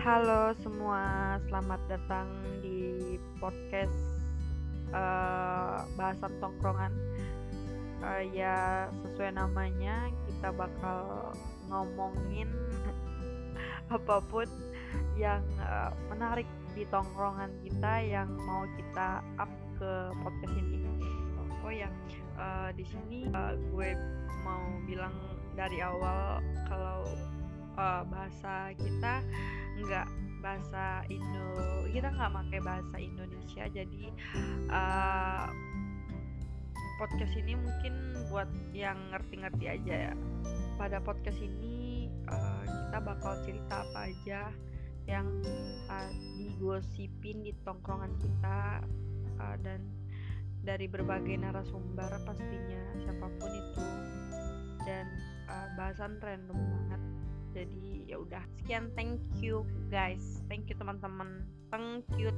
Halo semua, selamat datang di podcast uh, bahasan tongkrongan. Uh, ya sesuai namanya kita bakal ngomongin apa pun yang uh, menarik di tongkrongan kita yang mau kita up ke podcast ini. Oh ya, uh, di sini uh, gue mau bilang dari awal kalau uh, bahasa kita nggak bahasa Indo kita nggak pakai bahasa Indonesia jadi uh, podcast ini mungkin buat yang ngerti-ngerti aja ya. Pada podcast ini uh, kita bakal cerita apa aja yang uh, digosipin di tongkrongan kita uh, dan dari berbagai narasumber pastinya siapa pun itu. Dan uh, bahasan random banget udah. Sekian thank you guys. Thank you teman-teman. Thank you